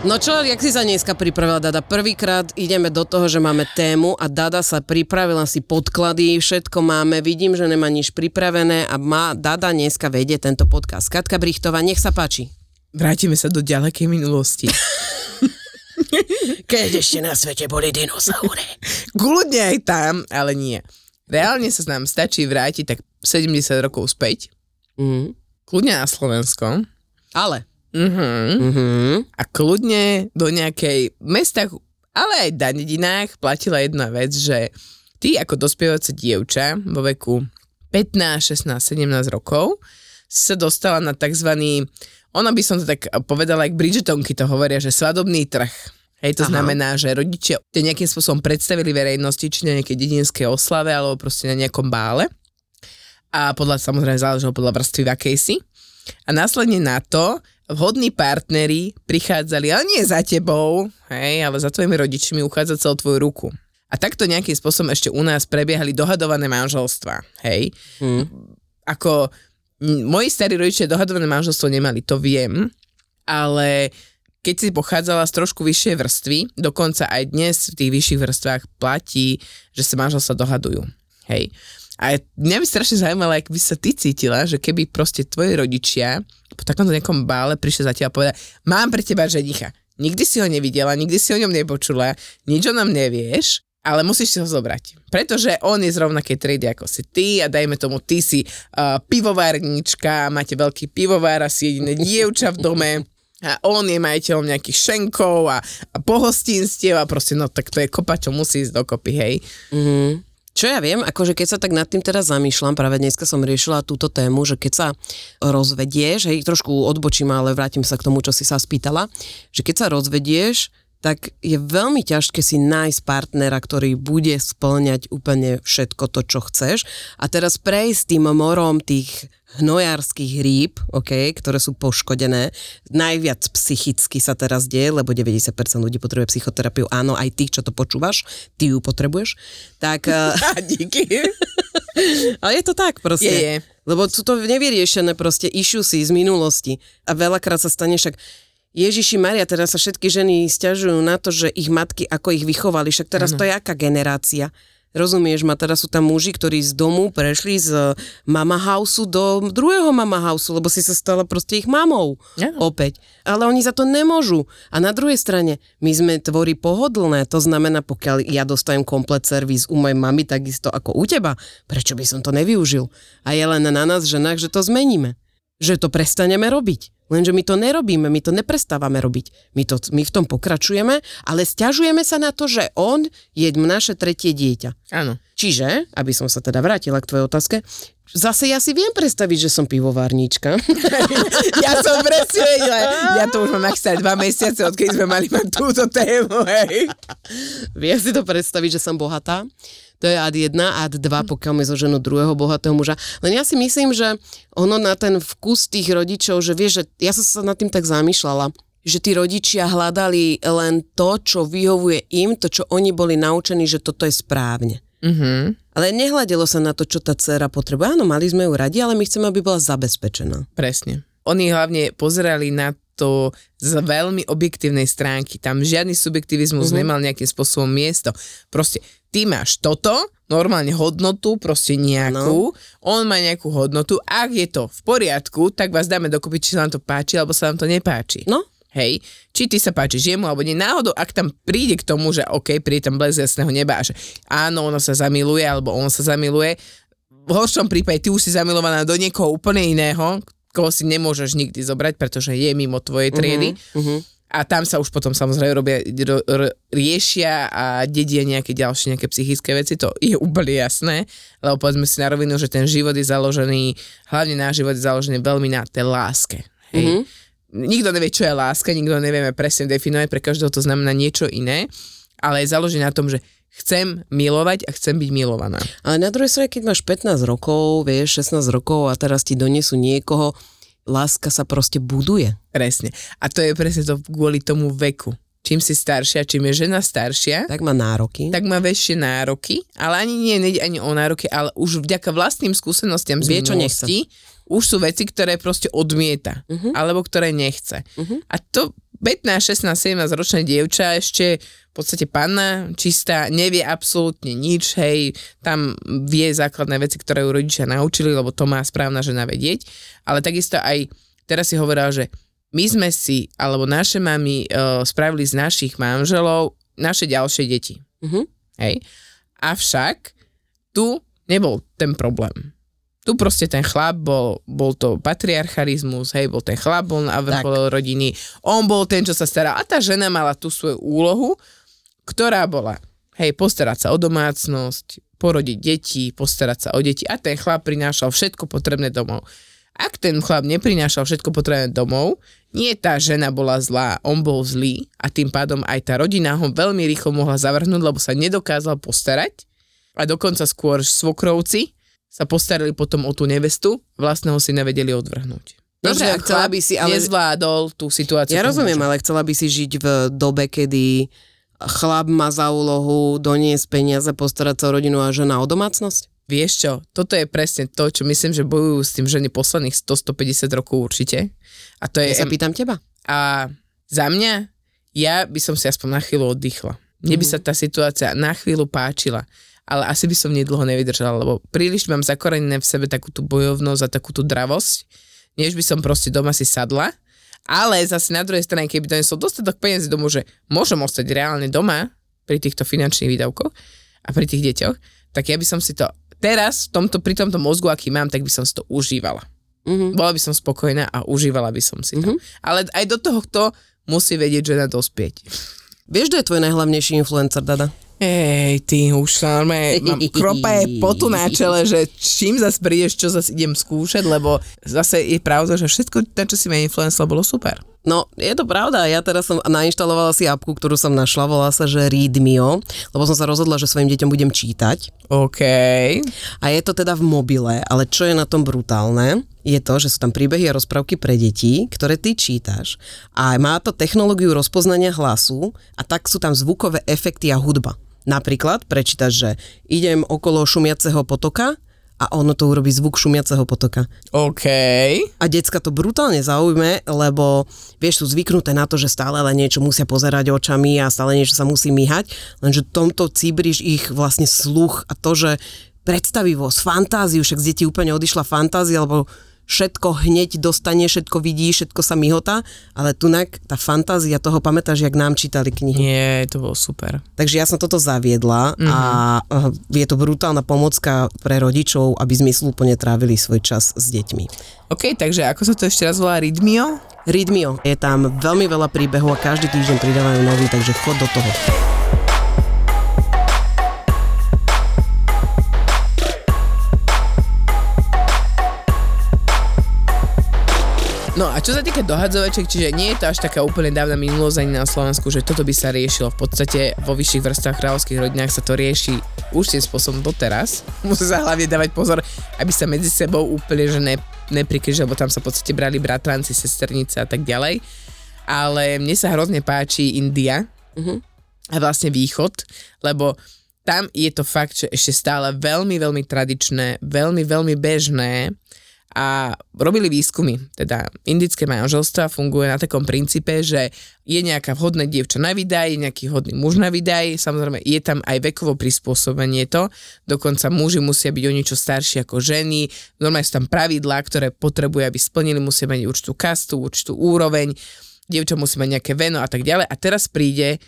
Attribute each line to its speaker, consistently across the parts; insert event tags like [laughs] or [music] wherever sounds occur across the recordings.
Speaker 1: No čo, jak si sa dneska pripravila Dada? Prvýkrát ideme do toho, že máme tému a Dada sa pripravila si podklady, všetko máme, vidím, že nemá nič pripravené a má Dada dneska vedie tento podcast. Katka Brichtová, nech sa páči.
Speaker 2: Vrátime sa do ďalekej minulosti. [laughs]
Speaker 1: Keď ešte na svete boli dinosaury.
Speaker 2: Kľudne aj tam, ale nie. Reálne sa nám stačí vrátiť tak 70 rokov späť.
Speaker 1: Mhm.
Speaker 2: Kľudne na Slovensko.
Speaker 1: Ale.
Speaker 2: Mhm.
Speaker 1: Mhm.
Speaker 2: A kľudne do nejakej mestách, ale aj na dedinách platila jedna vec, že ty ako dospievajúce dievča vo veku 15, 16, 17 rokov si sa dostala na tzv. Ono by som to tak povedala, jak Bridgetonky to hovoria, že svadobný trh. Hej, to
Speaker 1: Aha.
Speaker 2: Znamená, že rodičia te nejakým spôsobom predstavili verejnosti, či na nejakej dedinskej oslave, alebo proste na nejakom bále. A podľa, samozrejme, záležalo podľa vrstvy v akej si. A následne na to vhodní partneri prichádzali, ale nie za tebou, hej, ale za tvojimi rodičmi uchádzať sa o tvoju ruku. A takto nejakým spôsobom ešte u nás prebiehali dohadované manželstva, hej.
Speaker 1: Hm.
Speaker 2: Ako moji starí rodičia dohadované manželstvo nemali, to viem, ale keď si pochádzala z trošku vyššej vrstvy, dokonca aj dnes v tých vyšších vrstvách platí, že sa manželstva dohadujú. Hej. A mňa by strašne zaujímalo, ak by sa ty cítila, že keby proste tvoji rodičia po takomto nejakom bále prišli za teba a povedať, mám pre teba ženicha. Nikdy si ho nevidela, nikdy si o ňom nepočula, nič o nám nevieš, ale musíš si ho zobrať. Pretože on je z rovnakej triedy ako si ty a dajme tomu, ty si uh, pivovárnička, máte veľký pivovár a si jediné dievča v dome a on je majiteľom nejakých šenkov a, a pohostinstiev a proste no tak to je kopa, čo musí ísť dokopy, hej.
Speaker 1: Mhm. Čo ja viem, akože keď sa tak nad tým teraz zamýšľam, práve dneska som riešila túto tému, že keď sa rozvedieš, hej, trošku odbočím, ale vrátim sa k tomu, čo si sa spýtala, že keď sa rozvedieš, tak je veľmi ťažké si nájsť partnera, ktorý bude splňať úplne všetko to, čo chceš. A teraz prejsť tým morom tých hnojárskych rýb, okay, ktoré sú poškodené. Najviac psychicky sa teraz deje, lebo 90% ľudí potrebuje psychoterapiu. Áno, aj ty, čo to počúvaš, ty ju potrebuješ. Tak, [laughs] eh,
Speaker 2: díky. [laughs]
Speaker 1: ale je to tak proste.
Speaker 2: Je, je.
Speaker 1: Lebo sú to nevyriešené proste issuesy z minulosti. A veľakrát sa stane však Ježiši Maria, teraz sa všetky ženy stiažujú na to, že ich matky, ako ich vychovali, však teraz to je aká generácia. Rozumieš ma, teraz sú tam muži, ktorí z domu prešli z mama houseu do druhého mama houseu, lebo si sa stala proste ich mamou
Speaker 2: Áno.
Speaker 1: opäť. Ale oni za to nemôžu. A na druhej strane, my sme tvorí pohodlné, to znamená, pokiaľ ja dostajem komplet servis u mojej mamy, takisto ako u teba, prečo by som to nevyužil? A je len na nás, ženách, že to zmeníme. Že to prestaneme robiť. Lenže my to nerobíme, my to neprestávame robiť. My, to, my v tom pokračujeme, ale stiažujeme sa na to, že on je naše tretie dieťa.
Speaker 2: Áno.
Speaker 1: Čiže, aby som sa teda vrátila k tvojej otázke, zase ja si viem predstaviť, že som pivovárnička. [laughs]
Speaker 2: Ja som presne vedela. Ja to už mám maximálne dva mesiace, odkedy sme mali mať túto tému, hej.
Speaker 1: Viem si to predstaviť, že som bohatá. To je ad 1, ad 2, pokiaľ mi zoženú druhého bohatého muža. Len ja si myslím, že ono na ten vkus tých rodičov, že vieš, že ja som sa nad tým tak zamýšľala, že tí rodičia hľadali len to, čo vyhovuje im, to, čo oni boli naučení, že toto je správne.
Speaker 2: Mhm.
Speaker 1: Ale nehľadelo sa na to, čo tá dcera potrebuje. Áno, mali sme ju radi, ale my chceme, aby bola zabezpečená.
Speaker 2: Presne. Oni hlavne pozerali na to z veľmi objektívnej stránky. Tam žiadny subjektivizmus uh-huh. nemal nejakým spôsobom miesto. Proste ty máš toto, normálne hodnotu, proste nejakú, no. on má nejakú hodnotu, ak je to v poriadku, tak vás dáme dokopy, či sa nám to páči, alebo sa nám to nepáči.
Speaker 1: No,
Speaker 2: Hej, či ty sa páčiš jemu, alebo nie. Náhodou, ak tam príde k tomu, že OK, príde tam blesk jasného neba a že áno, ona sa zamiluje, alebo on sa zamiluje, v horšom prípade ty už si zamilovaná do niekoho úplne iného, koho si nemôžeš nikdy zobrať, pretože je mimo tvojej triedy.
Speaker 1: uh-huh.
Speaker 2: A tam sa už potom samozrejme robia, ro, ro, riešia a dedia nejaké ďalšie nejaké psychické veci, to je úplne jasné, lebo povedzme si na rovinu, že ten život je založený, hlavne náš život je založený veľmi na tej láske. Hej. Mm-hmm. Nikto nevie, čo je láska, nikto nevieme presne definovať, pre každého to znamená niečo iné, ale je založený na tom, že chcem milovať a chcem byť milovaná.
Speaker 1: Ale na druhej strane, keď máš 15 rokov, vieš, 16 rokov a teraz ti donesú niekoho, láska sa proste buduje.
Speaker 2: Presne. A to je presne to kvôli tomu veku. Čím si staršia, čím je žena staršia,
Speaker 1: Tak má nároky.
Speaker 2: tak má väčšie nároky, ale ani nie, nejde ani o nároky, ale už vďaka vlastným skúsenostiam z
Speaker 1: Vie, čo
Speaker 2: minulosti, už sú veci, ktoré proste odmieta, uh-huh. alebo ktoré nechce. Uh-huh. A to 15, 16, 17 ročné dievča ešte v podstate panna, čistá, nevie absolútne nič, hej, tam vie základné veci, ktoré ju rodičia naučili, lebo to má správna žena vedieť, ale takisto aj teraz si hovorila, že my sme si, alebo naše mamy uh, spravili z našich manželov naše ďalšie deti.
Speaker 1: Mhm.
Speaker 2: Hej. Avšak tu nebol ten problém. Tu proste ten chlap bol, bol to patriarchalizmus, hej, bol ten chlap, bol na vrchole rodiny, on bol ten, čo sa staral a tá žena mala tú svoju úlohu, ktorá bola, hej, postarať sa o domácnosť, porodiť deti, postarať sa o deti. A ten chlap prinášal všetko potrebné domov. Ak ten chlap neprinášal všetko potrebné domov, nie tá žena bola zlá, on bol zlý a tým pádom aj tá rodina ho veľmi rýchlo mohla zavrhnúť, lebo sa nedokázal postarať. A dokonca skôr svokrovci sa postarali potom o tú nevestu, vlastného syna vedeli odvrhnúť.
Speaker 1: Dobre, a chcela by si ale-
Speaker 2: Nezvládol tú situáciu.
Speaker 1: Ja rozumiem,
Speaker 2: muža.
Speaker 1: ale chcela by si žiť v dobe, kedy chlap má za úlohu doniesť peniaze, postarať sa o rodinu a žena o domácnosť?
Speaker 2: Vieš čo, toto je presne to, čo myslím, že bojujú s tým ženy posledných 100-150 rokov určite. A to je...
Speaker 1: Ja sa pýtam teba.
Speaker 2: A za mňa, ja by som si aspoň na chvíľu oddychla. Mne by sa tá situácia na chvíľu páčila, ale asi by som nedlho nevydržala, lebo príliš mám zakorenené v sebe takú tú bojovnosť a takú tú dravosť, než by som proste doma si sadla. Ale zase na druhej strane, keby donesol dostatok peniazy domov, že môžem ostať reálne doma pri týchto finančných výdavkoch a pri tých deťoch, tak ja by som si to teraz, v tomto, pri tomto mozgu, aký mám, tak by som si to užívala.
Speaker 1: Mhm.
Speaker 2: Bola by som spokojná a užívala by som si to. Ale aj do tohto musí vedieť žena dospieť.
Speaker 1: Vieš, kto je tvoj najhlavnejší influencer, Dada?
Speaker 2: Ej, ty už normálne, mám kropa je potu na čele, že čím zase prídeš, čo zase idem skúšať, lebo zase je pravda, že všetko, na čo si ma influencel, bolo super.
Speaker 1: No, je to pravda. Ja teraz som nainštalovala si apku, ktorú som našla, volá sa, že Readmio, lebo som sa rozhodla, že svojim deťom budem čítať.
Speaker 2: OK.
Speaker 1: A je to teda v mobile, ale čo je na tom brutálne, je to, že sú tam príbehy a rozprávky pre deti, ktoré ty čítaš. A má to technológiu rozpoznania hlasu a tak sú tam zvukové efekty a hudba. Napríklad prečítaš, že idem okolo šumiaceho potoka a ono to urobí zvuk šumiaceho potoka.
Speaker 2: OK.
Speaker 1: A decka to brutálne zaujme, lebo vieš, sú zvyknuté na to, že stále len niečo musia pozerať očami a stále niečo sa musí myhať, lenže tomto cíbriš ich vlastne sluch a to, že predstavivosť, fantáziu, však z detí úplne odišla fantázia, lebo všetko hneď dostane, všetko vidí, všetko sa myhotá, ale tunak tá fantázia toho, pamätáš, jak nám čítali knihy.
Speaker 2: Nie, to bolo super.
Speaker 1: Takže ja som toto zaviedla a eh, je to brutálna pomocka pre rodičov, aby zmysluplne trávili svoj čas s deťmi.
Speaker 2: OK, takže ako sa to ešte raz volá? Rytmio?
Speaker 1: Readmio. Je tam veľmi veľa príbehov a každý týždeň pridávajú nový, takže chod do toho.
Speaker 2: No a čo sa týka dohadzovačiek, čiže nie je to až taká úplne dávna minulosť ani na Slovensku, že toto by sa riešilo. V podstate vo vyšších vrstvách kráľovských rodinách sa to rieši už tým spôsobom doteraz. [laughs] Musí sa hlavne dávať pozor, aby sa medzi sebou úplne že ne, neprikryžili, lebo tam sa v podstate brali bratranci, sesternice a tak ďalej. Ale mne sa hrozne páči India a vlastne východ, lebo tam je to fakt, že ešte stále veľmi, veľmi tradičné, veľmi, veľmi bežné a robili výskumy, teda indické manželstva funguje na takom princípe, že je nejaká vhodná dievča na vydaj, nejaký vhodný muž na vydaj, samozrejme je tam aj vekovo prispôsobenie to, dokonca muži musia byť o niečo starší ako ženy, normálne sú tam pravidlá, ktoré potrebuje, aby splnili, musia mať určitú kastu, určitú úroveň, dievča musí mať nejaké veno a tak ďalej. A teraz príde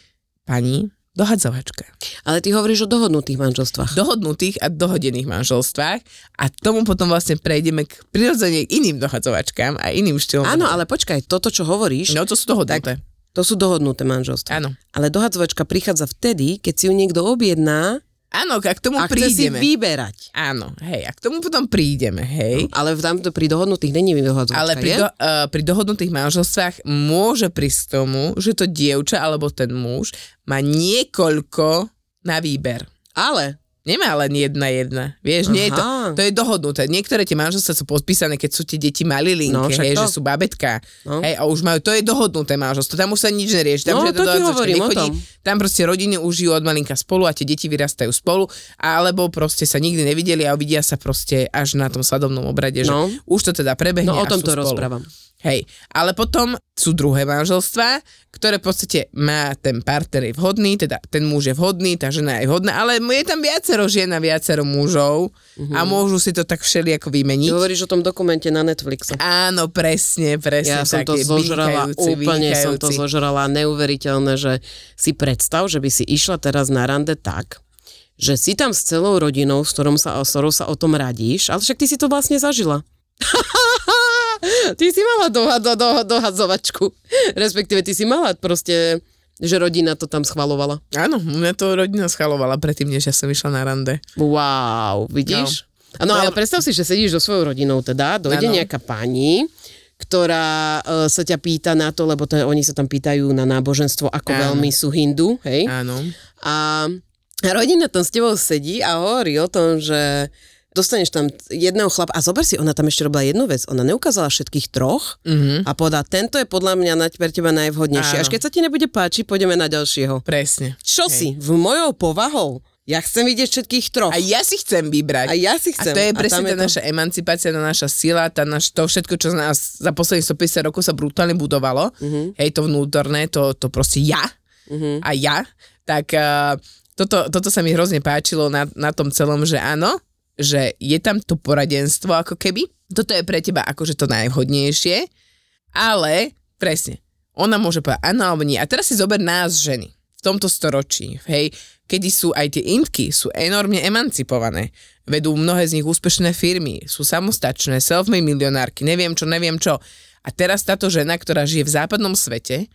Speaker 2: pani dohadzovačka
Speaker 1: Ale ty hovoríš o dohodnutých manželstvách.
Speaker 2: dohodnutých a dohodených manželstvách a tomu potom vlastne prejdeme k prirodzene k iným dohadzovačkám a iným štýlom.
Speaker 1: Áno, ale počkaj, toto, čo hovoríš,
Speaker 2: No to sú dohodnuté.
Speaker 1: To sú dohodnuté manželstva.
Speaker 2: Áno.
Speaker 1: Ale dohadzovačka prichádza vtedy, keď si ju niekto objedná
Speaker 2: Áno, a k tomu
Speaker 1: a chce si
Speaker 2: prídeme.
Speaker 1: vyberať.
Speaker 2: Áno, hej, a k tomu potom prídeme, hej.
Speaker 1: Ale v tamto pri dohodnutých není dohadzovačka,
Speaker 2: Ale pri,
Speaker 1: je?
Speaker 2: do, uh, pri dohodnutých manželstvách môže prísť k tomu, že to dievča alebo ten muž má niekoľko na výber.
Speaker 1: Ale,
Speaker 2: Nemá len jedna jedna. Vieš, nie je to, to je dohodnuté. Niektoré tie manželstvá sú podpísané, keď sú tie deti malilinké,
Speaker 1: No, však
Speaker 2: hej,
Speaker 1: to.
Speaker 2: že sú babetka.
Speaker 1: No.
Speaker 2: Hej, a už majú, to je dohodnuté manželstvo. Tam už sa nič nerieši. Tam
Speaker 1: No, to ti hovorím o
Speaker 2: nechodí.
Speaker 1: tom.
Speaker 2: Tam proste rodiny už žijú od malinka spolu a tie deti vyrastajú spolu, alebo proste sa nikdy nevideli a uvidia sa proste až na tom svadobnom obrade, že
Speaker 1: No.
Speaker 2: už to teda prebehne
Speaker 1: no o tom to
Speaker 2: spolu.
Speaker 1: rozprávam.
Speaker 2: Hej, ale potom sú druhé manželstvá, ktoré v podstate má ten partner je vhodný, teda ten muž je vhodný, tá žena je vhodná, ale je tam viacero žien a viacero mužov a môžu si to tak
Speaker 1: Ty
Speaker 2: vymeniť.
Speaker 1: hovoríš o tom dokumente na Netflixe.
Speaker 2: Áno, presne, presne.
Speaker 1: Ja som to zožrala,
Speaker 2: vynikajúci,
Speaker 1: úplne som to
Speaker 2: vynikajúci.
Speaker 1: zožrala, neuveriteľné, že si predstav, že by si išla teraz na rande tak, že si tam s celou rodinou, s ktorou sa, s ktorou sa o tom radíš, ale však ty si to vlastne zažila. [laughs] ty si mala doha, do, do, dohadzovačku, respektíve ty si mala proste, že rodina to tam schvalovala.
Speaker 2: Áno, mňa to rodina schalovala predtým, než ja som išla na rande.
Speaker 1: Wow, vidíš? No,
Speaker 2: No
Speaker 1: ale predstav si, že sedíš so svojou rodinou teda, dojde
Speaker 2: Áno.
Speaker 1: nejaká pani, ktorá uh, sa ťa pýta na to, lebo to, oni sa tam pýtajú na náboženstvo, ako
Speaker 2: Áno.
Speaker 1: veľmi sú hindu, hej?
Speaker 2: Áno.
Speaker 1: A rodina tam s tebou sedí a hovorí o tom, že dostaneš tam jedného chlapa. A zober si, ona tam ešte robila jednu vec. Ona neukázala všetkých troch
Speaker 2: Mhm.
Speaker 1: a povedala, tento je podľa mňa na, pre teba najvhodnejší.
Speaker 2: Áno.
Speaker 1: Až keď sa ti nebude páčiť, pôjdeme na ďalšieho.
Speaker 2: Presne.
Speaker 1: Čo
Speaker 2: Hej.
Speaker 1: si? V mojou povahou? Ja chcem vidieť všetkých troch.
Speaker 2: A ja si chcem vybrať.
Speaker 1: A ja si
Speaker 2: A
Speaker 1: chcem.
Speaker 2: to je
Speaker 1: A
Speaker 2: presne
Speaker 1: tam je
Speaker 2: tá
Speaker 1: to-
Speaker 2: naša emancipácia, tá naša sila, tá naš, to všetko, čo z nás za posledných 150 rokov sa brutálne budovalo.
Speaker 1: Mhm.
Speaker 2: Hej, to vnútorné, to, to proste ja
Speaker 1: Mhm.
Speaker 2: a ja. Tak uh, toto, toto sa mi hrozne páčilo na, na tom celom, že áno, že je tam to poradenstvo ako keby. Toto je pre teba akože to najvhodnejšie, ale presne, ona môže povedať áno alebo nie. A teraz si zober nás ženy v tomto storočí, hej, kedy sú aj tie intky, sú enormne emancipované. Vedú mnohé z nich úspešné firmy, sú samostačné, self-made milionárky, neviem čo, neviem čo. A teraz táto žena, ktorá žije v západnom svete,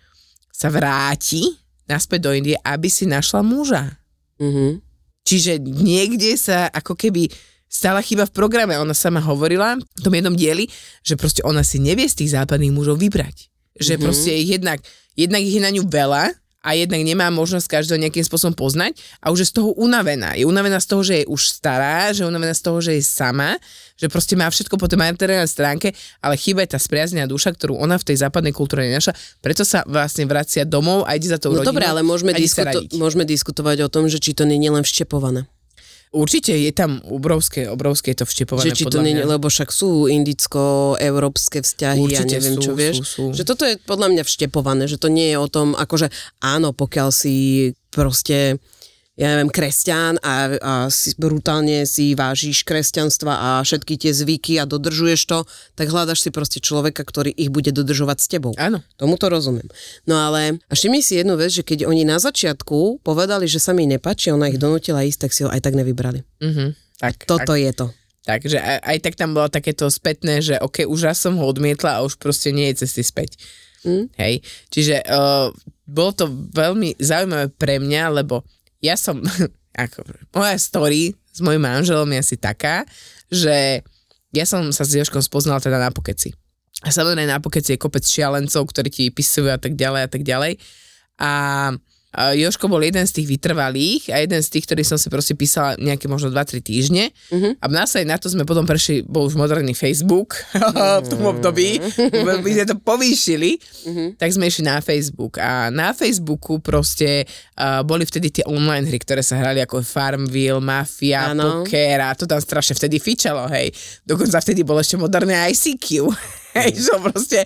Speaker 2: sa vráti naspäť do Indie, aby si našla muža.
Speaker 1: Mhm.
Speaker 2: Čiže niekde sa ako keby stala chyba v programe. Ona sama hovorila v tom jednom dieli, že proste ona si nevie z tých západných mužov vybrať. Že mm-hmm. proste jednak, jednak ich je na ňu veľa a jednak nemá možnosť každého nejakým spôsobom poznať a už je z toho unavená. Je unavená z toho, že je už stará, že je unavená z toho, že je sama, že proste má všetko po tej materiálnej stránke, ale chýba je tá spriaznená duša, ktorú ona v tej západnej kultúre nenašla. Preto sa vlastne vracia domov a ide za tou
Speaker 1: No
Speaker 2: rodinou.
Speaker 1: dobre, ale môžeme, diskuto- môžeme diskutovať o tom, že či to nie je len vštepované.
Speaker 2: Určite je tam obrovské, obrovské to vštepované
Speaker 1: Že či to nie, lebo však sú indicko-európske vzťahy,
Speaker 2: Určite
Speaker 1: ja neviem
Speaker 2: sú,
Speaker 1: čo vieš.
Speaker 2: sú, sú.
Speaker 1: Že toto je podľa mňa vštepované, že to nie je o tom, akože áno, pokiaľ si proste ja neviem, kresťan a, a si brutálne si vážiš kresťanstva a všetky tie zvyky a dodržuješ to, tak hľadaš si proste človeka, ktorý ich bude dodržovať s tebou.
Speaker 2: Áno.
Speaker 1: Tomu to rozumiem. No ale a všimni si jednu vec, že keď oni na začiatku povedali, že sa mi nepáči, ona ich donútila ísť, tak si ho aj tak nevybrali.
Speaker 2: Mhm. Tak,
Speaker 1: Toto
Speaker 2: tak,
Speaker 1: je to.
Speaker 2: takže aj, aj tak tam bolo takéto spätné, že ok, už raz som ho odmietla a už proste nie je cesty späť.
Speaker 1: Mm.
Speaker 2: Hej, čiže uh, bolo to veľmi zaujímavé pre mňa, lebo ja som, [laughs] ako, moja story s mojim manželom je asi taká, že ja som sa s Joškom spoznala teda na pokeci. A samozrejme na pokeci je kopec šialencov, ktorí ti vypisujú a tak ďalej a tak ďalej. A Joško bol jeden z tých vytrvalých a jeden z tých, ktorý som si proste písala nejaké možno 2-3 týždne.
Speaker 1: Mhm.
Speaker 2: A následne na to sme potom prešli, bol už moderný Facebook [laughs] v tom období, my sme to povýšili,
Speaker 1: Mhm.
Speaker 2: tak sme išli na Facebook a na Facebooku proste uh, boli vtedy tie online hry, ktoré sa hrali ako Farmville, Mafia,
Speaker 1: Áno.
Speaker 2: Poker a to tam strašne vtedy fičalo, hej. Dokonca vtedy bolo ešte moderné ICQ. [laughs] Hej, že proste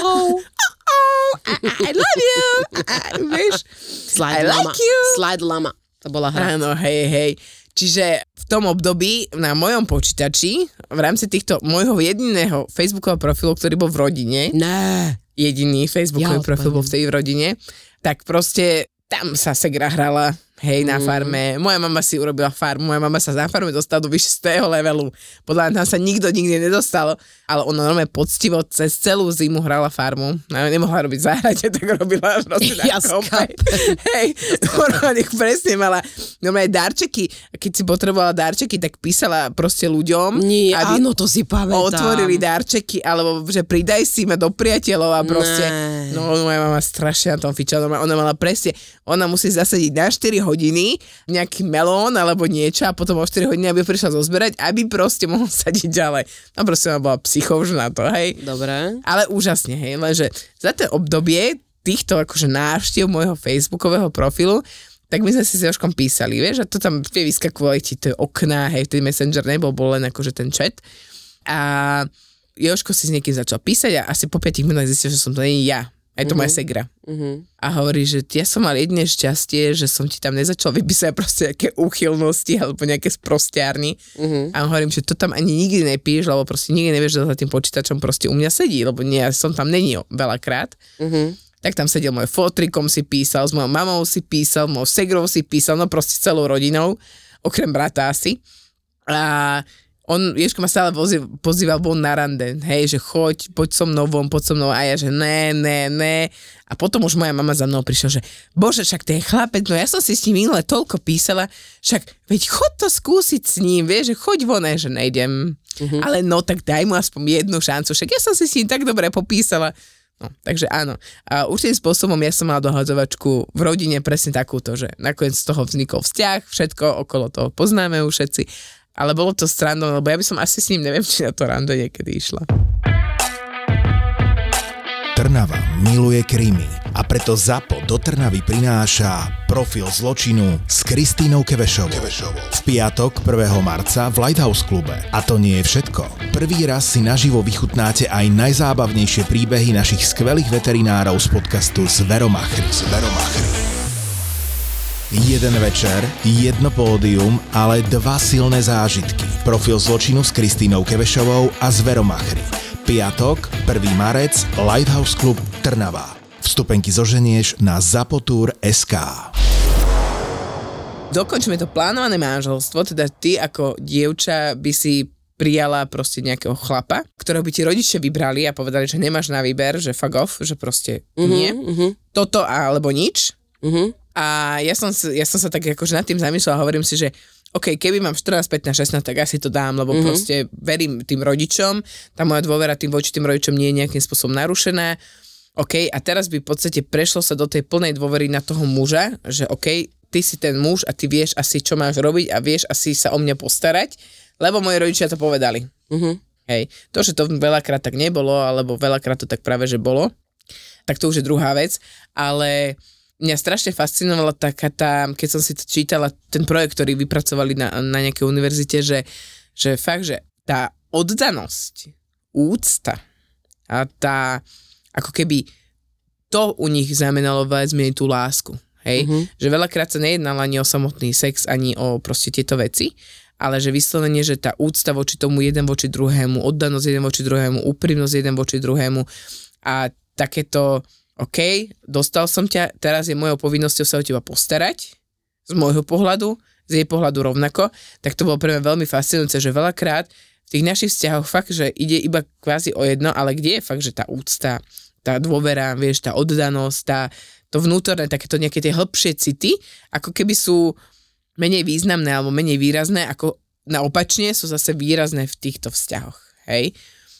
Speaker 2: oh, oh, I, I love you. I, vieš?
Speaker 1: Slide
Speaker 2: I
Speaker 1: lama.
Speaker 2: like you.
Speaker 1: Slide lama. To bola hra.
Speaker 2: Áno, hej, hej. Čiže v tom období na mojom počítači, v rámci týchto môjho jediného Facebookového profilu, ktorý bol v rodine,
Speaker 1: Ne.
Speaker 2: jediný Facebookový
Speaker 1: Ja
Speaker 2: profil bol vtedy v rodine, tak proste tam sa Segra hrala, hej, na farme. Moja mama si urobila farmu, moja mama sa na farme dostala do vyššieho levelu. Podľa mňa tam sa nikto nikdy nedostal, ale ona normálne poctivo cez celú zimu hrala farmu. No, nemohla robiť záhrade, [laughs] tak robila proste na
Speaker 1: Ja
Speaker 2: kope. [laughs] Hej, normálne presne mala normálne darčeky. Keď si potrebovala darčeky, tak písala proste ľuďom,
Speaker 1: Nie,
Speaker 2: aby
Speaker 1: áno, to si pamätám.
Speaker 2: otvorili darčeky, alebo že pridaj si ma do priateľov a proste,
Speaker 1: Ne.
Speaker 2: no moja mama strašne na tom fičala, ona, mala presne, ona musí zasadiť na 4 hodiny nejaký melón alebo niečo a potom o 4 hodiny, aby prišla zozberať, aby proste mohol [laughs] sadiť ďalej. No proste ona bola psychovžná to, hej.
Speaker 1: Dobre.
Speaker 2: Ale úžasne, hej, lenže za to obdobie týchto akože návštev môjho facebookového profilu, tak my sme si s Jožkom písali, vieš, a to tam vie vyskakovali ti tie okná, hej, vtedy Messenger nebol, bol len akože ten chat. A Jožko si s niekým začal písať a asi po 5 minútach zistil, že som to nie ja. Aj to moja segra.
Speaker 1: Uh-huh.
Speaker 2: A hovorí, že ja som mal jedné šťastie, že som ti tam nezačal vypísať proste nejaké úchylnosti alebo nejaké sprostiarny.
Speaker 1: Uh-huh.
Speaker 2: A hovorím, že to tam ani nikdy nepíš, lebo proste nikdy nevieš, že za tým počítačom proste u mňa sedí, lebo nie, ja som tam není veľakrát.
Speaker 1: Uh-huh.
Speaker 2: Tak tam sedel môj fotrikom si písal, s mojou mamou si písal, mojou segrou si písal, no proste celou rodinou, okrem brata asi. A on, Ježko ma stále vozi, pozýval von na rande, hej, že choď, poď so mnou von, poď so mnou a ja, že ne, ne, ne. A potom už moja mama za mnou prišla, že bože, však ten chlapec, no ja som si s ním minule toľko písala, však veď chod to skúsiť s ním, vieš, že choď von, že nejdem. Uh-huh. Ale no, tak daj mu aspoň jednu šancu, však ja som si s ním tak dobre popísala. No, takže áno. A určitým spôsobom ja som mal dohadzovačku v rodine presne takúto, že nakoniec z toho vznikol vzťah, všetko okolo toho poznáme už všetci. Ale bolo to strandom, lebo ja by som asi s ním neviem, či na to rande niekedy išla.
Speaker 3: Trnava miluje krímy a preto ZAPO do Trnavy prináša profil zločinu s Kristínou Kevešovou. V piatok 1. marca v Lighthouse klube. A to nie je všetko. Prvý raz si naživo vychutnáte aj najzábavnejšie príbehy našich skvelých veterinárov z podcastu Zveromachry. Zveromachry. Jeden večer, jedno pódium, ale dva silné zážitky. Profil zločinu s Kristínou Kevešovou a Zveromachry. Piatok, 1. marec, Lighthouse Club Trnava. Vstupenky zoženieš na zapotur.sk.
Speaker 2: Dokončíme to plánované manželstvo, teda ty ako dievča by si prijala proste nejakého chlapa, ktorého by ti rodičia vybrali a povedali, že nemáš na výber, že fuck off, že proste uh-huh, nie.
Speaker 1: Uh-huh.
Speaker 2: Toto alebo nič.
Speaker 1: Uh-huh.
Speaker 2: A ja som, ja som sa tak akože nad tým zamýšľala a hovorím si, že OK, keby mám 14, 15, 16, tak asi to dám, lebo mm-hmm. proste verím tým rodičom, tá moja dôvera tým voči tým rodičom nie je nejakým spôsobom narušená. OK, a teraz by v podstate prešlo sa do tej plnej dôvery na toho muža, že OK, ty si ten muž a ty vieš asi, čo máš robiť a vieš asi sa o mňa postarať, lebo moji rodičia to povedali.
Speaker 1: Uh-huh.
Speaker 2: Hej, to, že to veľakrát tak nebolo, alebo veľakrát to tak práve, že bolo, tak to už je druhá vec, ale mňa strašne fascinovala taká tá, keď som si to čítala, ten projekt, ktorý vypracovali na, na nejakej univerzite, že, že fakt, že tá oddanosť, úcta a tá, ako keby to u nich znamenalo viac menej tú lásku. Hej?
Speaker 1: Mhm.
Speaker 2: Že veľakrát sa nejednalo ani o samotný sex, ani o proste tieto veci, ale že vyslovene, že tá úcta voči tomu jeden voči druhému, oddanosť jeden voči druhému, úprimnosť jeden voči druhému a takéto, OK, dostal som ťa, teraz je mojou povinnosťou sa o teba postarať, z môjho pohľadu, z jej pohľadu rovnako, tak to bolo pre mňa veľmi fascinujúce, že veľakrát v tých našich vzťahoch fakt, že ide iba kvázi o jedno, ale kde je fakt, že tá úcta, tá dôvera, vieš, tá oddanosť, tá, to vnútorné, takéto nejaké tie hĺbšie city, ako keby sú menej významné alebo menej výrazné, ako naopačne sú zase výrazné v týchto vzťahoch. Hej?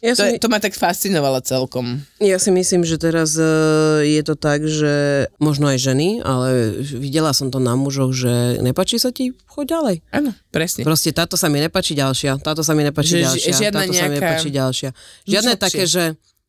Speaker 1: Ja,
Speaker 2: To,
Speaker 1: si,
Speaker 2: to ma tak fascinovalo celkom.
Speaker 1: ja si myslím, že teraz uh, je to tak, že možno aj ženy, ale videla som to na mužoch, že nepačí sa ti, choď ďalej.
Speaker 2: Áno, presne.
Speaker 1: Proste táto sa mi nepačí ďalšia, táto sa mi nepačí
Speaker 2: Že
Speaker 1: ďalšia,
Speaker 2: žiadna
Speaker 1: táto sa mi nepačí ďalšia. Žiadne
Speaker 2: lepšie.
Speaker 1: také, že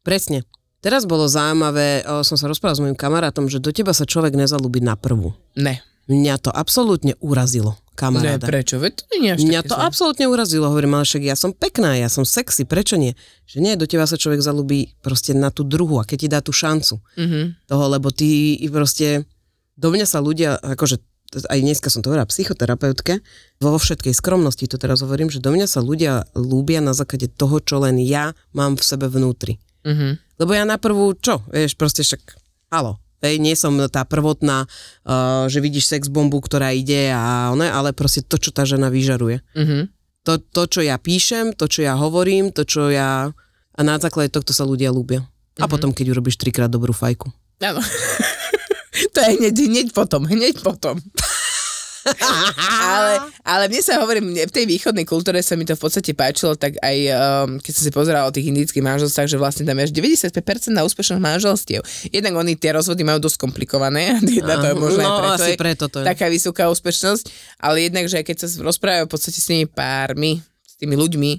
Speaker 1: presne. Teraz bolo zaujímavé, o, som sa rozprával s mojim kamarátom, že do teba sa človek nezalúbi na prvú.
Speaker 2: Ne.
Speaker 1: Mňa to absolútne urazilo,
Speaker 2: Ne,
Speaker 1: kamaráda.
Speaker 2: prečo? Veď to nie je
Speaker 1: Mňa to
Speaker 2: zlé.
Speaker 1: absolútne urazilo, hovorím, ale však ja som pekná, ja som sexy, prečo nie? Že nie, do teba sa človek zalúbi proste na tú druhu a keď ti dá tú šancu
Speaker 2: Mhm.
Speaker 1: toho, lebo ty proste, do mňa sa ľudia, akože aj dneska som to hovorila psychoterapeutke, vo všetkej skromnosti to teraz hovorím, že do mňa sa ľudia lúbia na základe toho, čo len ja mám v sebe vnútri.
Speaker 2: Mhm.
Speaker 1: Lebo ja na prvú, čo, vieš, proste však, halo, Hej, nie som tá prvotná, uh, že vidíš sex bombu, ktorá ide a ne, ale proste to, čo tá žena vyžaruje.
Speaker 2: Mhm.
Speaker 1: To, to, čo ja píšem, to, čo ja hovorím, to, čo ja... A na základe tohto sa ľudia ľúbia. A potom, keď urobíš trikrát dobrú fajku.
Speaker 2: Áno. [laughs] to je hneď, hneď potom, hneď potom. Ale, ale mne sa hovorí, mne v tej východnej kultúre sa mi to v podstate páčilo, tak aj um, keď som si pozeral o tých indických manželstvách, že vlastne tam je až 95% na úspešnosť manželstiev. Jednak oni tie rozvody majú dosť komplikované, [laughs] jedna to je možno
Speaker 1: no,
Speaker 2: aj preto,
Speaker 1: asi
Speaker 2: je
Speaker 1: preto to je.
Speaker 2: taká vysoká úspešnosť, ale jednak, že keď sa rozprávajú v podstate s tými pármi, s tými ľuďmi,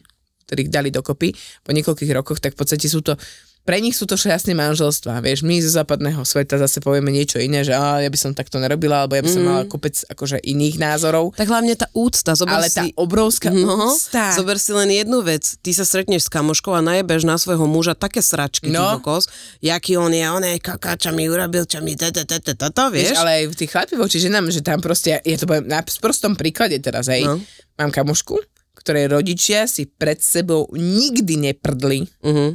Speaker 2: ktorých dali dokopy po niekoľkých rokoch, tak v podstate sú to pre nich sú to šťastné manželstvá. Vieš, my zo západného sveta zase povieme niečo iné, že á, ja by som takto nerobila, alebo ja by som
Speaker 1: Mm.
Speaker 2: mala kopec akože iných názorov.
Speaker 1: Tak hlavne tá úcta. Zober
Speaker 2: Ale tá
Speaker 1: si,
Speaker 2: obrovská
Speaker 1: no,
Speaker 2: úcta.
Speaker 1: Zober si len jednu vec. Ty sa stretneš s kamoškou a najebeš na svojho muža také sračky,
Speaker 2: No.
Speaker 1: kokos, jaký on je, on je kaká, čo mi urobil, čo mi tata, tata, tata,
Speaker 2: Vieš,
Speaker 1: vieš?
Speaker 2: ale aj v tých chlapi voči ženám, že tam proste, ja to poviem na prostom príklade teraz, hej.
Speaker 1: No.
Speaker 2: Mám kamošku, ktorej rodičia si pred sebou nikdy neprdli,
Speaker 1: Uh-huh.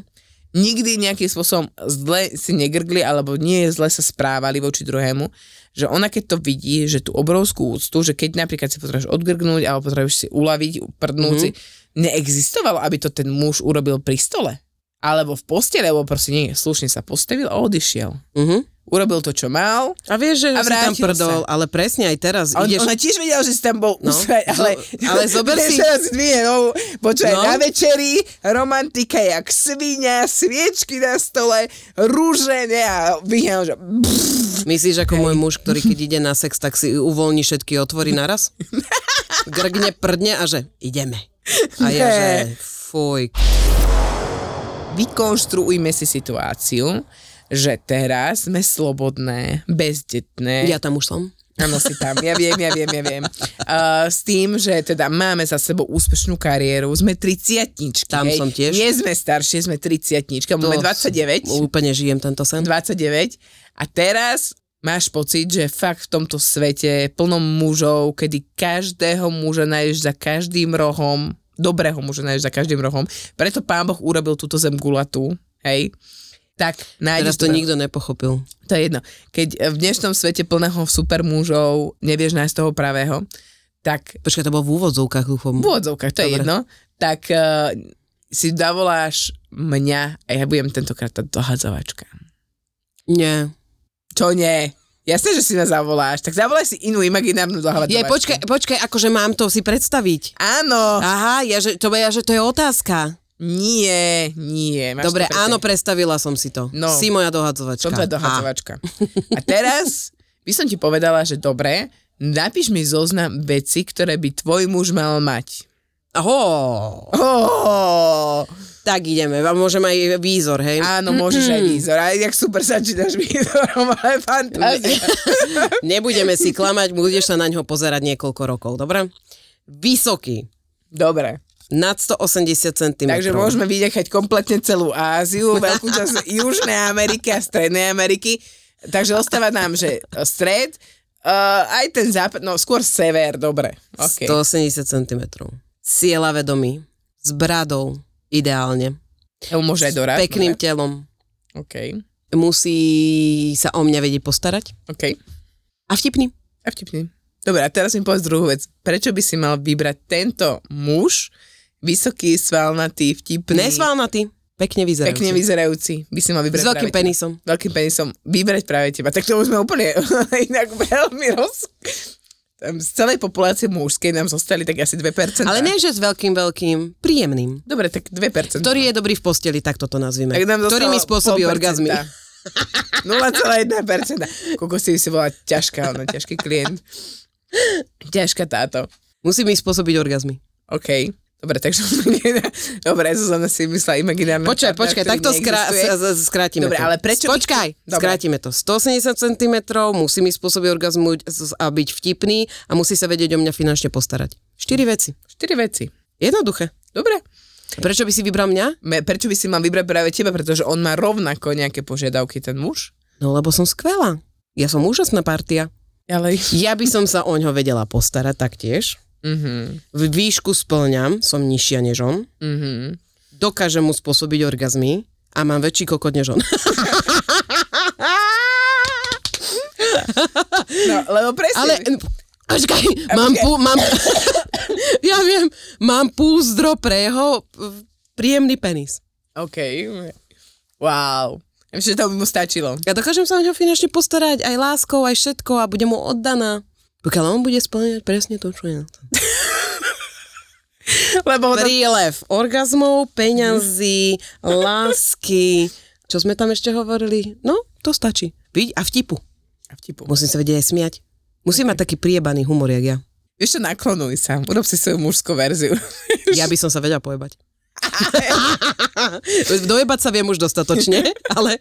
Speaker 2: Nikdy nejakým spôsobom zle si negrgli alebo nie zle sa správali voči druhému, že ona keď to vidí, že tú obrovskú úctu, že keď napríklad si potrebuješ odgrgnúť alebo potrebuješ si uľaviť, prdnúť
Speaker 1: Mhm.
Speaker 2: mm-hmm. si, neexistovalo, aby to ten muž urobil pri stole. Alebo v posteli, alebo proste nie, slušne sa postavil a odišiel.
Speaker 1: Uh-huh.
Speaker 2: Urobil to, čo mal.
Speaker 1: A vieš, že
Speaker 2: A
Speaker 1: si tam prdol,
Speaker 2: sa.
Speaker 1: ale presne aj teraz
Speaker 2: on,
Speaker 1: ideš...
Speaker 2: ona tiež vedela, že si tam bol
Speaker 1: No,
Speaker 2: usrať, ale...
Speaker 1: zo- ale zober [laughs] si-
Speaker 2: Teraz dvie, no, počúvaj,
Speaker 1: No.
Speaker 2: na večeri, romantika jak svinia, sviečky na stole, rúže, ne, a vyhňal, že... [laughs]
Speaker 1: Myslíš, ako môj muž, ktorý keď ide na sex, tak si uvoľní všetky otvory naraz? [laughs] Grgne, prdne a že ideme. A ja, že fuj.
Speaker 2: Vykonštruujme si situáciu, že teraz sme slobodné, bezdetné.
Speaker 1: Ja tam už som.
Speaker 2: Áno, si tam, ja viem, ja viem, ja viem. [laughs] Uh, s tým, že teda máme za sebou úspešnú kariéru, sme 30
Speaker 1: Tam
Speaker 2: hej.
Speaker 1: som tiež.
Speaker 2: Nie sme staršie, sme 30 máme
Speaker 1: To
Speaker 2: 29.
Speaker 1: Úplne žijem tento sen.
Speaker 2: 29 a teraz máš pocit, že fakt v tomto svete je plno mužov, kedy každého muža nájdeš za každým rohom, dobrého muža nájdeš za každým rohom, preto pán Boh urobil túto zem gulatú, hej, tak.
Speaker 1: Teraz to nikto nepochopil.
Speaker 2: To je jedno. Keď v dnešnom svete plného super mužov nevieš nájsť toho pravého, tak
Speaker 1: Počkaj, to bolo v úvodzovkách, dúfam.
Speaker 2: v úvodzovkách, to je
Speaker 1: Dobre.
Speaker 2: jedno, tak uh, si zavoláš mňa a ja budem tentokrát tá dohadzovačka.
Speaker 1: Nie.
Speaker 2: Čo nie? Jasné, že si ma zavoláš. Tak zavolaj si inú imaginárnu dohľadovačku.
Speaker 1: Je, počkaj, počkaj, akože mám to si predstaviť.
Speaker 2: Áno.
Speaker 1: Aha, ja, že, to, ja, že to je otázka.
Speaker 2: Nie, nie. Máš
Speaker 1: Dobre, áno, predstavila som si to.
Speaker 2: No.
Speaker 1: Si moja dohadzovačka.
Speaker 2: Som tvoja dohadzovačka. [laughs] A teraz by som ti povedala, že dobre, napíš mi zoznam veci, ktoré by tvoj muž mal mať.
Speaker 1: Aho,
Speaker 2: Oh,
Speaker 1: tak ideme. A môžem aj výzor, hej?
Speaker 2: áno, môžeš aj výzor. Aj jak super začínaš výzorom, [laughs] ale fantázia. [laughs]
Speaker 1: Nebudeme si klamať, budeš sa na ňo pozerať niekoľko rokov, dobre? Vysoký,
Speaker 2: Dobre.
Speaker 1: Nad 180 cm.
Speaker 2: Takže môžeme vynechať kompletne celú Áziu, veľkú časť [laughs] Južnej Ameriky a Strednej Ameriky. Takže ostáva nám, že stred, uh, aj ten západ, no skôr sever, dobre. Okay.
Speaker 1: 180 cm. Cieľa vedomý, s bradou, ideálne.
Speaker 2: Môže aj dorať.
Speaker 1: Pekným
Speaker 2: dobre.
Speaker 1: telom.
Speaker 2: OK,
Speaker 1: Musí sa o mňa vedieť postarať.
Speaker 2: OK.
Speaker 1: A vtipný.
Speaker 2: A vtipný. Dobre, a teraz mi povedz druhú vec. Prečo by si mal vybrať tento muž, vysoký, svalnatý, vtipný,
Speaker 1: Nesvalnatý. Pekne vyzerajúci.
Speaker 2: pekne vyzerajúci, by si mal vybrať
Speaker 1: S veľkým
Speaker 2: práve teba.
Speaker 1: penisom.
Speaker 2: Veľkým penisom. Vybrať práve teba. Tak to už sme úplne [laughs] inak veľmi roz... Tam Z celej populácie mužskej nám zostali tak asi 2%.
Speaker 1: Ale nie, že s veľkým, veľkým, príjemným.
Speaker 2: Dobre, tak 2%.
Speaker 1: Ktorý je dobrý v posteli, tak toto nazvime.
Speaker 2: Tak nám
Speaker 1: Ktorý mi spôsobí
Speaker 2: 0,5%.
Speaker 1: orgazmy. [laughs] [laughs]
Speaker 2: 0,1%. Koľko si si bola ťažká, ono, ťažký klient. Ťažká táto.
Speaker 1: Musí mi spôsobiť orgazmy.
Speaker 2: OK. Dobre, takže... [laughs] Dobre, Zuzana si myslela imaginárne.
Speaker 1: Počkaj, počkaj, takto skrá, skrátime
Speaker 2: Dobre,
Speaker 1: to.
Speaker 2: ale prečo
Speaker 1: Počkaj,
Speaker 2: Dobre.
Speaker 1: skrátime to. 180 cm, musí mi spôsobiť orgazmu a byť vtipný a musí sa vedieť o mňa finančne postarať. Štyri veci.
Speaker 2: Štyri veci.
Speaker 1: Jednoduché.
Speaker 2: Dobre.
Speaker 1: Prečo by si vybral mňa?
Speaker 2: Me- Prečo by si mal vybrať práve teba? Pretože on má rovnako nejaké požiadavky, ten muž.
Speaker 1: No lebo som skvelá. Ja som úžasná partia.
Speaker 2: Ale...
Speaker 1: Ja by som sa o ňo vedela postarať taktiež.
Speaker 2: Mhm,
Speaker 1: V výšku splňam, som nižšia než on.
Speaker 2: mhm.
Speaker 1: Dokážem mu spôsobiť orgazmy a mám väčší kokot než on. [laughs]
Speaker 2: No, lebo presne.
Speaker 1: Ale, počkaj, mám, pú, mám, [laughs] ja viem, mám púzdro pre jeho príjemný penis.
Speaker 2: OK. Wow. Že to by mu stačilo.
Speaker 1: Ja dokážem sa o neho finančne postarať aj láskou, aj všetko a budem mu oddaná. Pokiaľ on bude splňať presne to, čo chcem. [laughs]
Speaker 2: Lebo to...
Speaker 1: Prílev orgazmov, peňazí, lásky. Čo sme tam ešte hovorili? No, to stačí. Vidť a vtipu.
Speaker 2: A vtipu.
Speaker 1: Musím sa vedieť aj smiať. Musím mať taký priebaný humor, jak ja.
Speaker 2: Čo, naklonuj sa. Urob si svoju mužskú verziu. [laughs]
Speaker 1: Ja by som sa vedela pojebať. [laughs] Dojebať sa viem už dostatočne, ale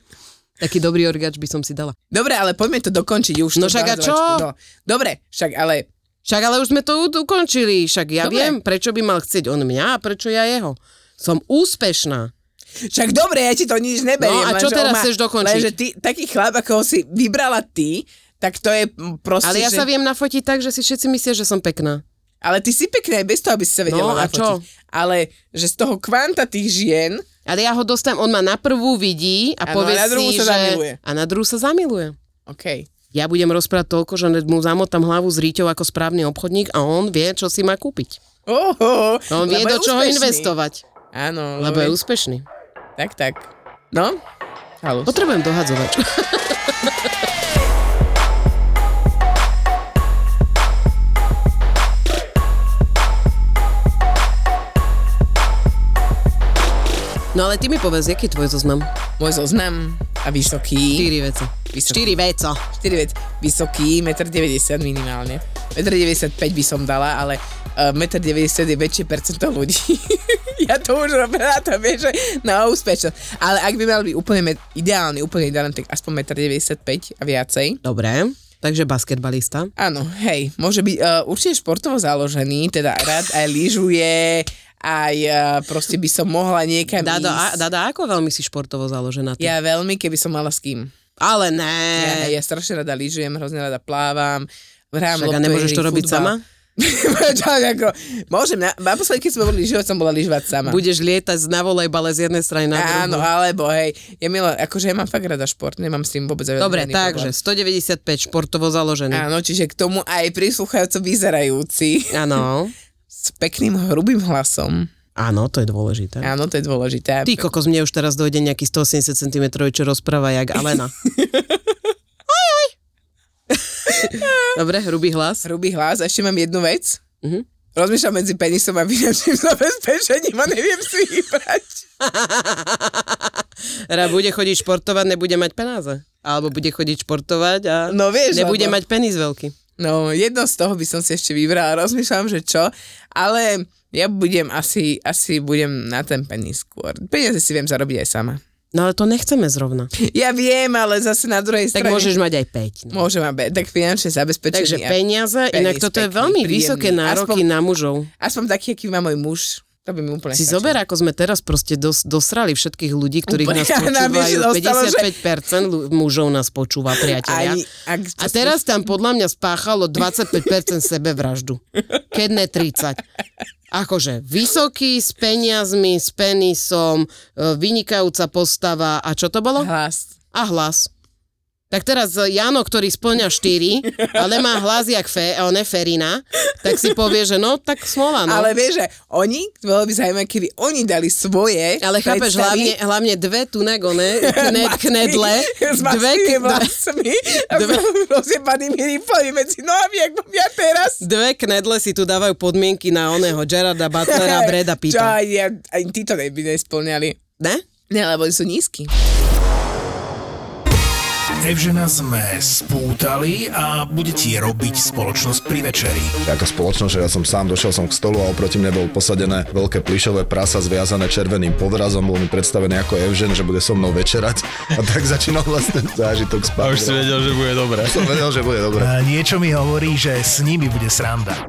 Speaker 1: taký dobrý orgač by som si dala.
Speaker 2: Dobre, ale poďme to dokončiť už.
Speaker 1: No však a čo?
Speaker 2: No. Dobre, však ale...
Speaker 1: Však ale už sme to ukončili, však ja
Speaker 2: Dobre.
Speaker 1: viem, prečo by mal chcieť on mňa a prečo ja jeho. Som úspešná.
Speaker 2: Však dobre, ja ti to nič neberiem.
Speaker 1: No a čo teraz
Speaker 2: má-
Speaker 1: chceš dokončiť?
Speaker 2: Lenže ty, taký chlap, ako ho si vybrala ty, tak to je proste,
Speaker 1: Ale ja
Speaker 2: že...
Speaker 1: sa viem nafotiť tak, že si všetci myslia, že som pekná.
Speaker 2: Ale ty si pekná aj bez toho, aby si sa vedela
Speaker 1: No, a
Speaker 2: nafotiť.
Speaker 1: čo?
Speaker 2: Ale že z toho kvanta tých žien,
Speaker 1: Ale ja ho dostanem, on ma na prvú vidí a
Speaker 2: Áno,
Speaker 1: povie
Speaker 2: a na druhú
Speaker 1: si,
Speaker 2: sa
Speaker 1: že...
Speaker 2: zamiluje.
Speaker 1: A na druhú sa zamiluje.
Speaker 2: OK.
Speaker 1: Ja budem rozprávať toľko, že mu zamotám hlavu s rýťou ako správny obchodník a on vie, čo si má kúpiť.
Speaker 2: Oho,
Speaker 1: On vie,
Speaker 2: lebo
Speaker 1: do čoho
Speaker 2: úspešný.
Speaker 1: investovať,
Speaker 2: Áno,
Speaker 1: lebo je úspešný.
Speaker 2: Tak, tak. No? Halus.
Speaker 1: Potrebujem dohadzovač. [laughs] No ale ty mi povedz, aký je tvoj zoznam?
Speaker 2: Môj zoznam a vysoký.
Speaker 1: Štyri veci.
Speaker 2: Vysoký.
Speaker 1: Štyri veco.
Speaker 2: 4 vec. Vysoký, 1,90 m minimálne. 1,95 m by som dala, ale uh, 1,90 m je väčšie percento ľudí. [laughs] ja to už robím na to, vieš, že na úspešnosť. Ale ak by mal byť úplne met- ideálny, úplne ideálny, tak aspoň 1,95 m a viacej.
Speaker 1: Dobre, takže basketbalista.
Speaker 2: Áno, hej, môže byť uh, určite športovo založený, teda rád aj lyžuje, aj uh, proste by som mohla niekam
Speaker 1: Dada, a,
Speaker 2: ísť.
Speaker 1: Dada, ako veľmi si športovo založená ty?
Speaker 2: Ja veľmi, keby som mala s kým.
Speaker 1: Ale
Speaker 2: Ja,
Speaker 1: ne.
Speaker 2: ja strašne rada lyžujem, hrozne rada plávam, hrám
Speaker 1: Však a nemôžeš to robiť
Speaker 2: futbal.
Speaker 1: sama? [laughs]
Speaker 2: Ako, môžem, na, naposledy, keď sme boli lyžovať, som bola lyžovať sama.
Speaker 1: Budeš lietať na volejbale z jednej strany na druhú.
Speaker 2: Áno, alebo hej, ja milo, akože ja mám fakt rada šport, nemám s tým vôbec
Speaker 1: Dobre, takže 195 športovo založený.
Speaker 2: Áno, čiže k tomu aj prislúchajúco vyzerajúci,
Speaker 1: Áno. [laughs]
Speaker 2: s pekným hrubým hlasom.
Speaker 1: Áno, to je dôležité.
Speaker 2: Áno, to je dôležité.
Speaker 1: Ty kokos, mne už teraz dojde nejaký 180 cm, čo rozpráva jak Alena. [laughs] Aj, aj. [laughs] Dobre, hrubý hlas.
Speaker 2: Hrubý hlas, ešte mám jednu vec.
Speaker 1: Mhm.
Speaker 2: Rozmýšľam medzi penisom a finančným [laughs] zabezpečením a neviem si vybrať.
Speaker 1: Teda bude chodiť športovať, nebude mať peniaze. Alebo bude chodiť športovať a
Speaker 2: No vieš,
Speaker 1: nebude
Speaker 2: lebo-
Speaker 1: mať penis veľký.
Speaker 2: No, jedno z toho by som si ešte vybrala, rozmýšľam, že čo, ale ja budem asi, asi budem na ten penis skôr. Peniaze si viem zarobiť aj sama.
Speaker 1: No ale to nechceme zrovna.
Speaker 2: Ja viem, ale zase na druhej
Speaker 1: Tak
Speaker 2: strane...
Speaker 1: môžeš mať aj 5. No.
Speaker 2: Môžem mať, tak finančne zabezpečenie.
Speaker 1: Takže peniaze,
Speaker 2: penis
Speaker 1: inak toto je
Speaker 2: pekný,
Speaker 1: veľmi
Speaker 2: príjemný.
Speaker 1: vysoké nároky
Speaker 2: Aspoň-
Speaker 1: na mužov.
Speaker 2: Aspoň taký, aký má môj muž, to by mi úplne
Speaker 1: Si
Speaker 2: stačilo.
Speaker 1: zober, ako sme teraz proste dos, dosrali všetkých ľudí, ktorých
Speaker 2: Úplne.
Speaker 1: nás počúvajú.
Speaker 2: zostalo, že-
Speaker 1: 55% ľu- mužov nás počúva, priatelia.
Speaker 2: Ani, ak
Speaker 1: A teraz tam podľa mňa spáchalo 25% sebevraždu. Keď ne 30. Akože vysoký, s peniazmi, s penisom, e, vynikajúca postava a čo to bolo?
Speaker 2: Hlas.
Speaker 1: A hlas. Tak teraz e, Jano, ktorý splňa 4, [laughs] ale má hlas jak fe, on je Ferina, tak si povie, že no, tak smola, no.
Speaker 2: Ale vieš, že oni, bolo by zaujímavé, keby oni dali svoje
Speaker 1: Ale chápeš, hlavne, hlavne dve tunek, one, knet, [laughs] knedle, dve,
Speaker 2: vlasmi
Speaker 1: dve- [laughs]
Speaker 2: rozjebanými riflami medzi nohami, jak mám ja teraz.
Speaker 1: dve knedle si tu dávajú podmienky na oného Gerarda Butlera Breda
Speaker 2: Čo
Speaker 1: Pitta.
Speaker 2: aj, ja, aj títo by nesplňali.
Speaker 1: Ne?
Speaker 2: Ne, lebo sú nízky.
Speaker 3: Evžena sme spútali a bude ti robiť spoločnosť pri večeri.
Speaker 4: Taká spoločnosť, že ja som sám došiel som k stolu a oproti mne bol posadené veľké plišové prasa zviazané červeným podrazom, bol mi predstavený ako Evžen, že bude so mnou večerať a tak začínal vlastne zážitok spať.
Speaker 5: A už si vedel, že bude dobré.
Speaker 4: Som vedel, že bude dobre.
Speaker 3: A niečo mi hovorí, že s nimi bude sranda.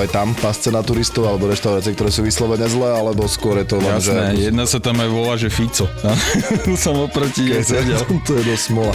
Speaker 4: aj tam pasce na turistov alebo reštaurácie, ktoré sú vyslovene zlé, alebo skôr je to len,
Speaker 5: Jasné,
Speaker 4: že...
Speaker 5: jedna sa tam aj volá, že Fico. [laughs] som oproti jej sedel. [laughs]
Speaker 4: to je dosť smola.